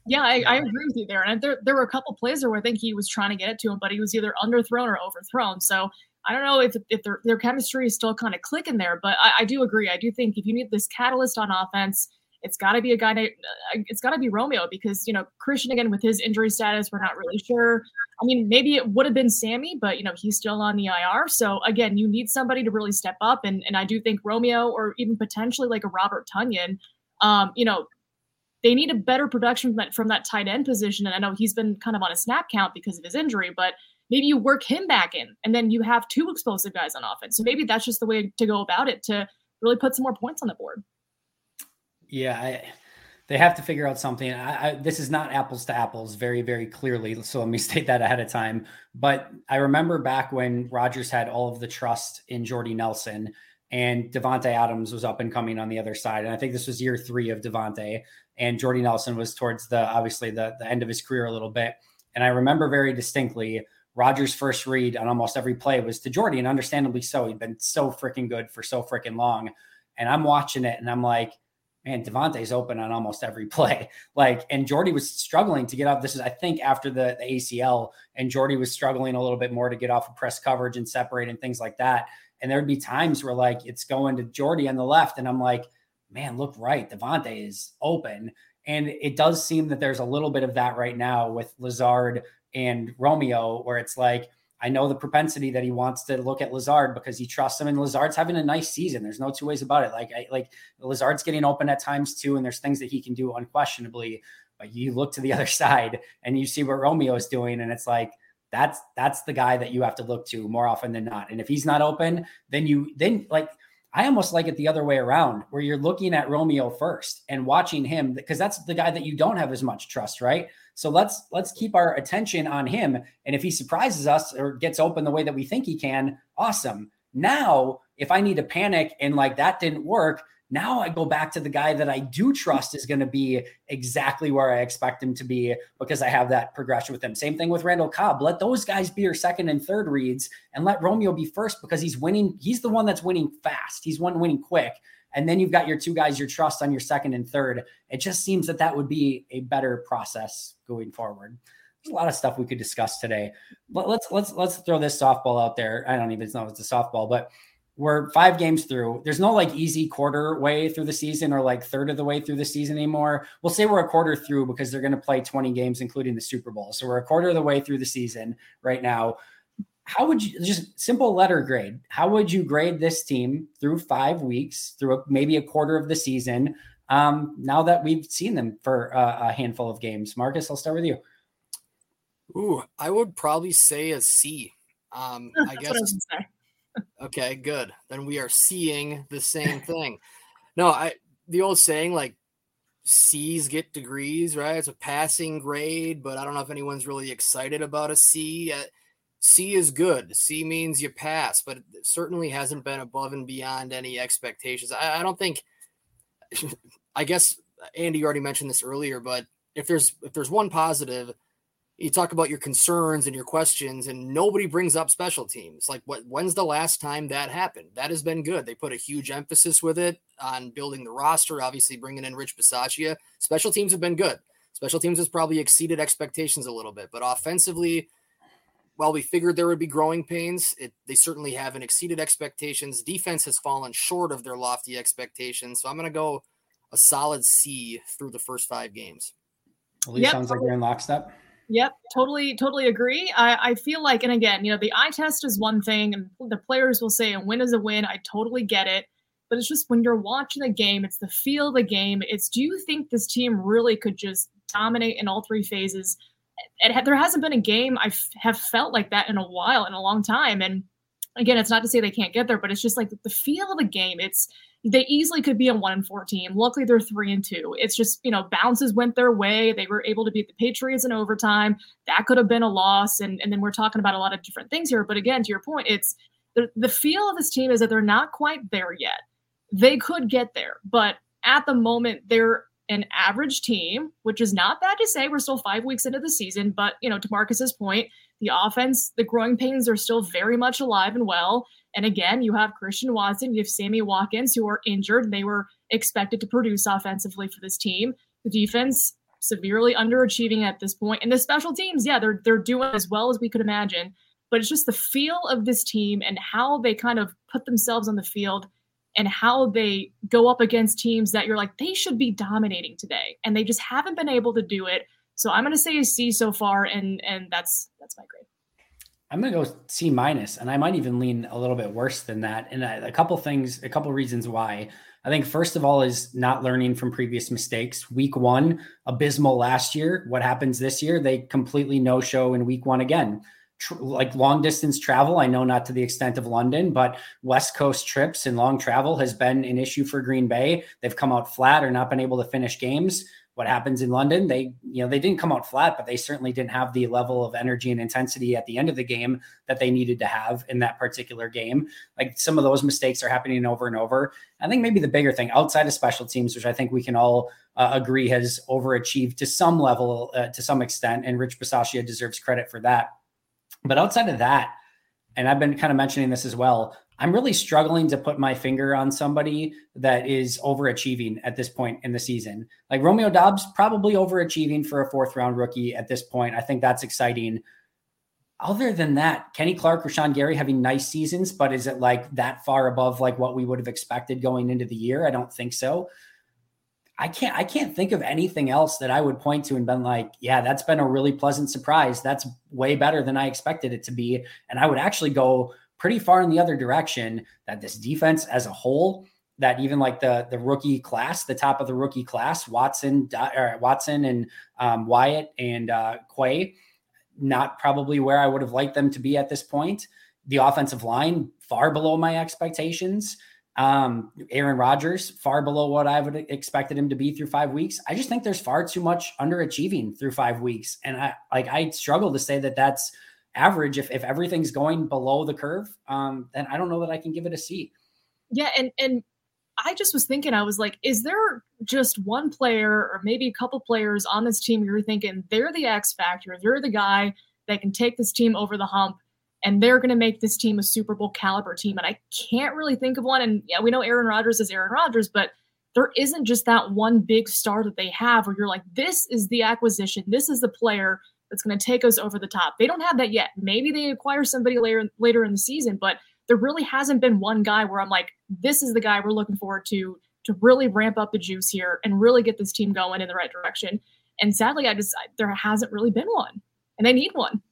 Yeah, I, I agree with you there. And there, there were a couple plays where I think he was trying to get it to him, but he was either underthrown or overthrown. So I don't know if if their their chemistry is still kind of clicking there, but I, I do agree. I do think if you need this catalyst on offense, it's got to be a guy. Named, uh, it's got to be Romeo because you know Christian again with his injury status, we're not really sure. I mean, maybe it would have been Sammy, but you know he's still on the IR. So again, you need somebody to really step up, and and I do think Romeo or even potentially like a Robert Tonyan, um, you know, they need a better production from that, from that tight end position. And I know he's been kind of on a snap count because of his injury, but maybe you work him back in and then you have two explosive guys on offense. So maybe that's just the way to go about it to really put some more points on the board. Yeah, I, they have to figure out something. I, I, this is not apples to apples, very, very clearly. So let me [LAUGHS] state that ahead of time. But I remember back when Rodgers had all of the trust in Jordy Nelson and Davante Adams was up and coming on the other side. And I think this was year three of Davante, and Jordy Nelson was towards the obviously the, the end of his career a little bit. And I remember very distinctly Rodgers' first read on almost every play was to Jordy, and understandably so. He'd been so freaking good for so freaking long. And I'm watching it and I'm like, man, Davante's open on almost every [LAUGHS] play. Like, and Jordy was struggling to get off. This is, I think, after the, the ACL, and Jordy was struggling a little bit more to get off of press coverage and separate and things like that. And there would be times where like it's going to Jordy on the left, and I'm like, man, look right, Davante is open. And it does seem that there's a little bit of that right now with Lazard and Romeo, where it's like, I know the propensity that he wants to look at Lazard because he trusts him, and Lazard's having a nice season. There's no two ways about it. Like, I, like Lazard's getting open at times too, and there's things that he can do unquestionably. But you look to the [LAUGHS] other side and you see what Romeo is doing, and it's like that's that's the guy that you have to look to more often than not. And if he's not open, then you then like I almost like it the other way around, where you're looking at Romeo first and watching him because that's the guy that you don't have as much trust, right? So let's let's keep our attention on him. And if he surprises us or gets open the way that we think he can, awesome. Now, if I need to panic and like that didn't work, now I go back to the guy that I do trust is going to be exactly where I expect him to be because I have that progression with him. Same thing with Randall Cobb. Let those guys be your second and third reads and let Romeo be first because he's winning. He's the one that's winning fast. He's one winning quick. And then you've got your two guys your trust on your second and third. It just seems that that would be a better process going forward. There's a lot of stuff we could discuss today. But let's let's let's throw this softball out there. I don't even know if it's a softball, but we're five games through. There's no like easy quarter way through the season or like third of the way through the season anymore. We'll say we're a quarter through because they're going to play 20 games, including the Super Bowl. So we're a quarter of the way through the season right now. How would you just simple letter grade? How would you grade this team through five weeks, through a, maybe a quarter of the season? Um, now that we've seen them for a, a handful of games, Marcus, I'll start with you. Ooh, I would probably say a C. Um, [LAUGHS] I guess okay, good. Then we are seeing the same thing. no, I the old saying like C's get degrees, right? It's a passing grade, but I don't know if anyone's really excited about a C. Uh, C is good. C means you pass, but it certainly hasn't been above and beyond any expectations. I, I don't think. [LAUGHS] I guess Andy already mentioned this earlier, but if there's if there's one positive, you talk about your concerns and your questions and nobody brings up special teams. Like what when's the last time that happened? That has been good. They put a huge emphasis with it on building the roster obviously bringing in rich Bisaccia. special teams have been good. Special teams has probably exceeded expectations a little bit but offensively while we figured there would be growing pains it, they certainly haven't exceeded expectations. Defense has fallen short of their lofty expectations so i'm going to go a solid c through the first five games. Lee yep. sounds like you're in lockstep Yep, totally, totally agree. I, I feel like, and again, you know, the eye test is one thing, and the players will say a win is a win. I totally get it. But it's just when you're watching the game, it's the feel of the game. It's do you think this team really could just dominate in all three phases? it, there hasn't been a game I have felt like that in a while, in a long time. And again, it's not to say they can't get there, but it's just like the feel of the game. It's they easily could be a one and four team. Luckily, they're three and two. It's just you know bounces went their way. They were able to beat the Patriots in overtime. That could have been a loss. And and then we're talking about a lot of different things here. But again, to your point, it's the, the feel of this team is that they're not quite there yet. They could get there, but at the moment they're an average team, which is not bad to say. We're still five weeks into the season, but you know, to Marcus's point, the offense, the growing pains are still very much alive and well. And again, you have Christian Watson, you have Sammy Watkins, who are injured. They were expected to produce offensively for this team. The defense severely underachieving at this point, and the special teams, yeah, they're they're doing as well as we could imagine. But it's just the feel of this team and how they kind of put themselves on the field and how they go up against teams that you're like they should be dominating today and they just haven't been able to do it so i'm going to say a c so far and and that's that's my grade i'm going to go c minus and i might even lean a little bit worse than that and a, a couple things a couple reasons why i think first of all is not learning from previous mistakes week one abysmal last year what happens this year they completely no show in week one again tr- like long distance travel. I know not to the extent of London, but West Coast trips and long travel has been an issue for Green Bay. They've come out flat or not been able to finish games. What happens in London? They, you know, they didn't come out flat, but they certainly didn't have the level of energy and intensity at the end of the game that they needed to have in that particular game. Like some of those mistakes are happening over and over. I think maybe the bigger thing outside of special teams, which I think we can all uh, agree has overachieved to some level, uh, to some extent, and Rich Bisaccia deserves credit for that but outside of that, and I've been kind of mentioning this as well, I'm really struggling to put my finger on somebody that is overachieving at this point in the season. Like Romeo Doubs, probably overachieving for a fourth round rookie at this point. I think that's exciting. Other than that, Kenny Clark or Sean Gary having nice seasons, but is it like that far above like what we would have expected going into the year? I don't think so. I can't I can't think of anything else that I would point to and been like, yeah, that's been a really pleasant surprise. That's way better than I expected it to be. And I would actually go pretty far in the other direction that this defense as a whole, that even like the the rookie class, the top of the rookie class, Watson, Watson and um, Wyatt and uh, Quay, not probably where I would have liked them to be at this point. The offensive line far below my expectations. Um, Aaron Rodgers, far below what I would have expected him to be through five weeks. I just think there's far too much underachieving through five weeks. And I like, I struggle to say that that's average. If, if everything's going below the curve, um, then I don't know that I can give it a C. Yeah. And, and I just was thinking, I was like, is there just one player or maybe a couple players on this team you're thinking they're the X factor, they're the guy that can take this team over the hump and they're going to make this team a Super Bowl caliber team. And I can't really think of one. And yeah, we know Aaron Rodgers is Aaron Rodgers, but there isn't just that one big star that they have where you're like, this is the acquisition, this is the player that's going to take us over the top. They don't have that yet. Maybe they acquire somebody later later in the season, but there really hasn't been one guy where I'm like, this is the guy we're looking forward to to really ramp up the juice here and really get this team going in the right direction. And sadly, I just I, there hasn't really been one, and they need one.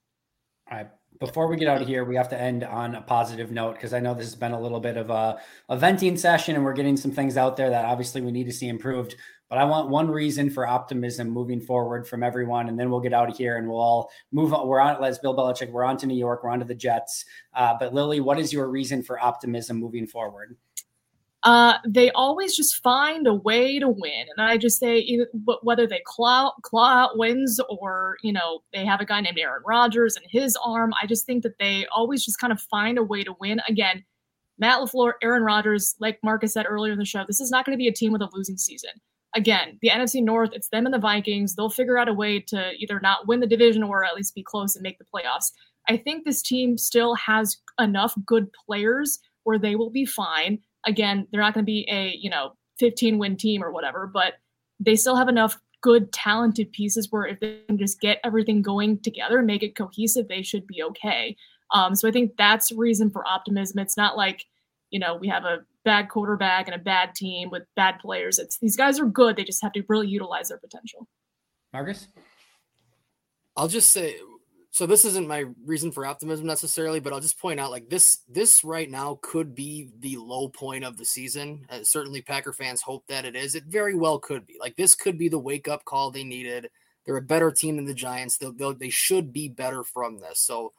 All right. before we get out of here, we have to end on a positive note because I know this has been a little bit of a, a venting session and we're getting some things out there that obviously we need to see improved. But I want one reason for optimism moving forward from everyone, and then we'll get out of here and we'll all move on. We're on, let's Bill Belichick, we're on to New York, we're on to the Jets. Uh, but Lily, what is your reason for optimism moving forward? uh, they always just find a way to win. And I just say, whether they claw, claw out wins or, you know, they have a guy named Aaron Rodgers and his arm, I just think that they always just kind of find a way to win. Again, Matt LaFleur, Aaron Rodgers, like Marcus said earlier in the show, this is not going to be a team with a losing season. Again, the NFC North, it's them and the Vikings. They'll figure out a way to either not win the division or at least be close and make the playoffs. I think this team still has enough good players where they will be fine again, they're not going to be a, you know, 15 win team or whatever, but they still have enough good, talented pieces where if they can just get everything going together and make it cohesive, they should be okay. Um, so I think that's reason for optimism. It's not like, you know, we have a bad quarterback and a bad team with bad players. It's these guys are good. They just have to really utilize their potential. Marcus? I'll just say so this isn't my reason for optimism necessarily, but I'll just point out like this this right now could be the low point of the season. Uh, certainly Packer fans hope that it is. It very well could be. Like this could be the wake up call they needed. They're a better team than the Giants. They'll, they'll, they should be better from this. So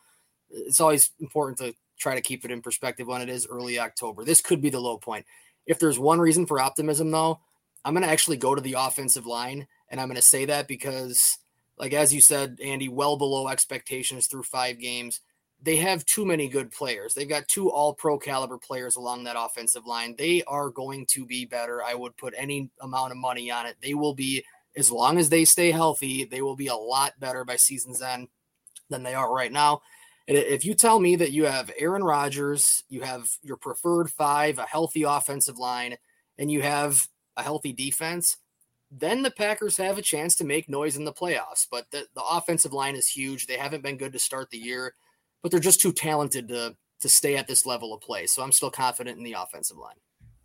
it's always important to try to keep it in perspective when it is early October. This could be the low point. If there's one reason for optimism, though, I'm going to actually go to the offensive line. And I'm going to say that because, like, as you said, Andy, well below expectations through five games. They have too many good players. They've got two all pro caliber players along that offensive line. They are going to be better. I would put any amount of money on it. They will be, as long as they stay healthy, they will be a lot better by season's end than they are right now. If you tell me that you have Aaron Rodgers, you have your preferred five, a healthy offensive line, and you have a healthy defense, then the Packers have a chance to make noise in the playoffs. But the, the offensive line is huge. They haven't been good to start the year, but they're just too talented to to stay at this level of play. So I'm still confident in the offensive line.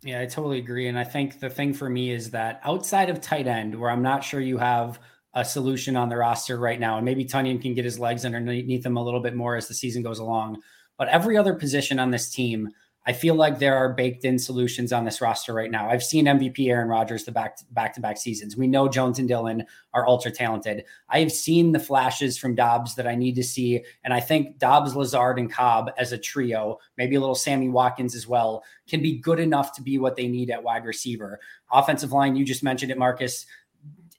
Yeah, I totally agree. And I think the thing for me is that outside of tight end, where I'm not sure you have a solution on the roster right now. And maybe Tonyan can get his legs underneath him a little bit more as the season goes along. But every other position on this team, I feel like there are baked in solutions on this roster right now. I've seen MVP Aaron Rodgers the back back to back seasons. We know Jones and Dillon are ultra talented. I have seen the flashes from Doubs that I need to see, and I think Doubs, Lazard, and Cobb as a trio, maybe a little Sammy Watkins as well, can be good enough to be what they need at wide receiver. Offensive line, you just mentioned it, Marcus.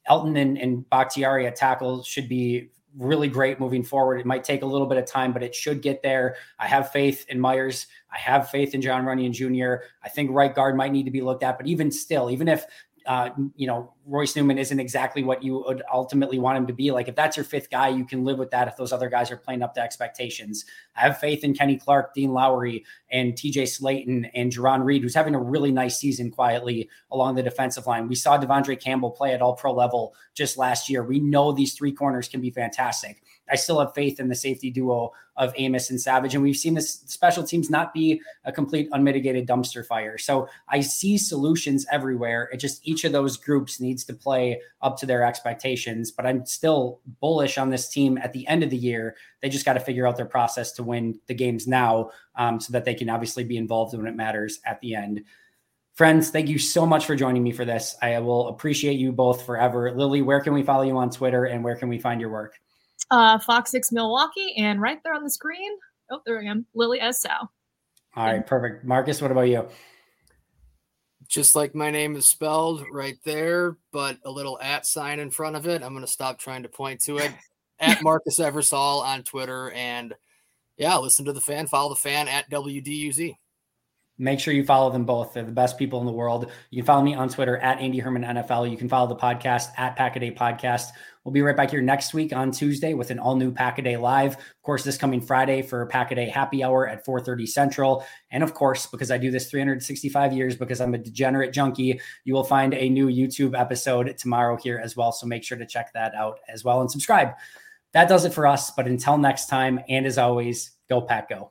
Elgton and, and Bakhtiari at tackle should be really great moving forward. It might take a little bit of time, but it should get there. I have faith in Myers. I have faith in Jon Runyan Jr. I think right guard might need to be looked at, but even still, even if uh, you know, Royce Newman isn't exactly what you would ultimately want him to be. Like, if that's your fifth guy, you can live with that if those other guys are playing up to expectations. I have faith in Kenny Clark, Dean Lowry, and TJ Slaton and Jarran Reed, who's having a really nice season quietly along the defensive line. We saw De'Vondre Campbell play at all pro level just last year. We know these three corners can be fantastic. I still have faith in the safety duo of Amos and Savage. And we've seen this special teams not be a complete unmitigated dumpster fire. So I see solutions everywhere. It just each of those groups needs to play up to their expectations. But I'm still bullish on this team at the end of the year. They just got to figure out their process to win the games now um, so that they can obviously be involved when it matters at the end. Friends, thank you so much for joining me for this. I will appreciate you both forever. Lily, where can we follow you on Twitter and where can we find your work? Uh, Fox 6 Milwaukee, and right there on the screen, oh, there I am, Lily S. Sal. All right, perfect. Marcus, what about you? Just like my name is spelled right there, but a little at sign in front of it. I'm going to stop trying to point to it. [LAUGHS] at Marcus Eversol on Twitter. And yeah, listen to the fan, follow the fan at WDUZ. Make sure you follow them both. They're the best people in the world. You can follow me on Twitter at Andy Herman NFL. You can follow the podcast at Packaday Podcast. We'll be right back here next week on Tuesday with an all new Packaday Live. Of course, this coming Friday for Packaday Happy Hour at 4:30 Central. And of course, because I do this 365 years, because I'm a degenerate junkie, you will find a new YouTube episode tomorrow here as well. So make sure to check that out as well and subscribe. That does it for us. But until next time, and as always, go Pack Go.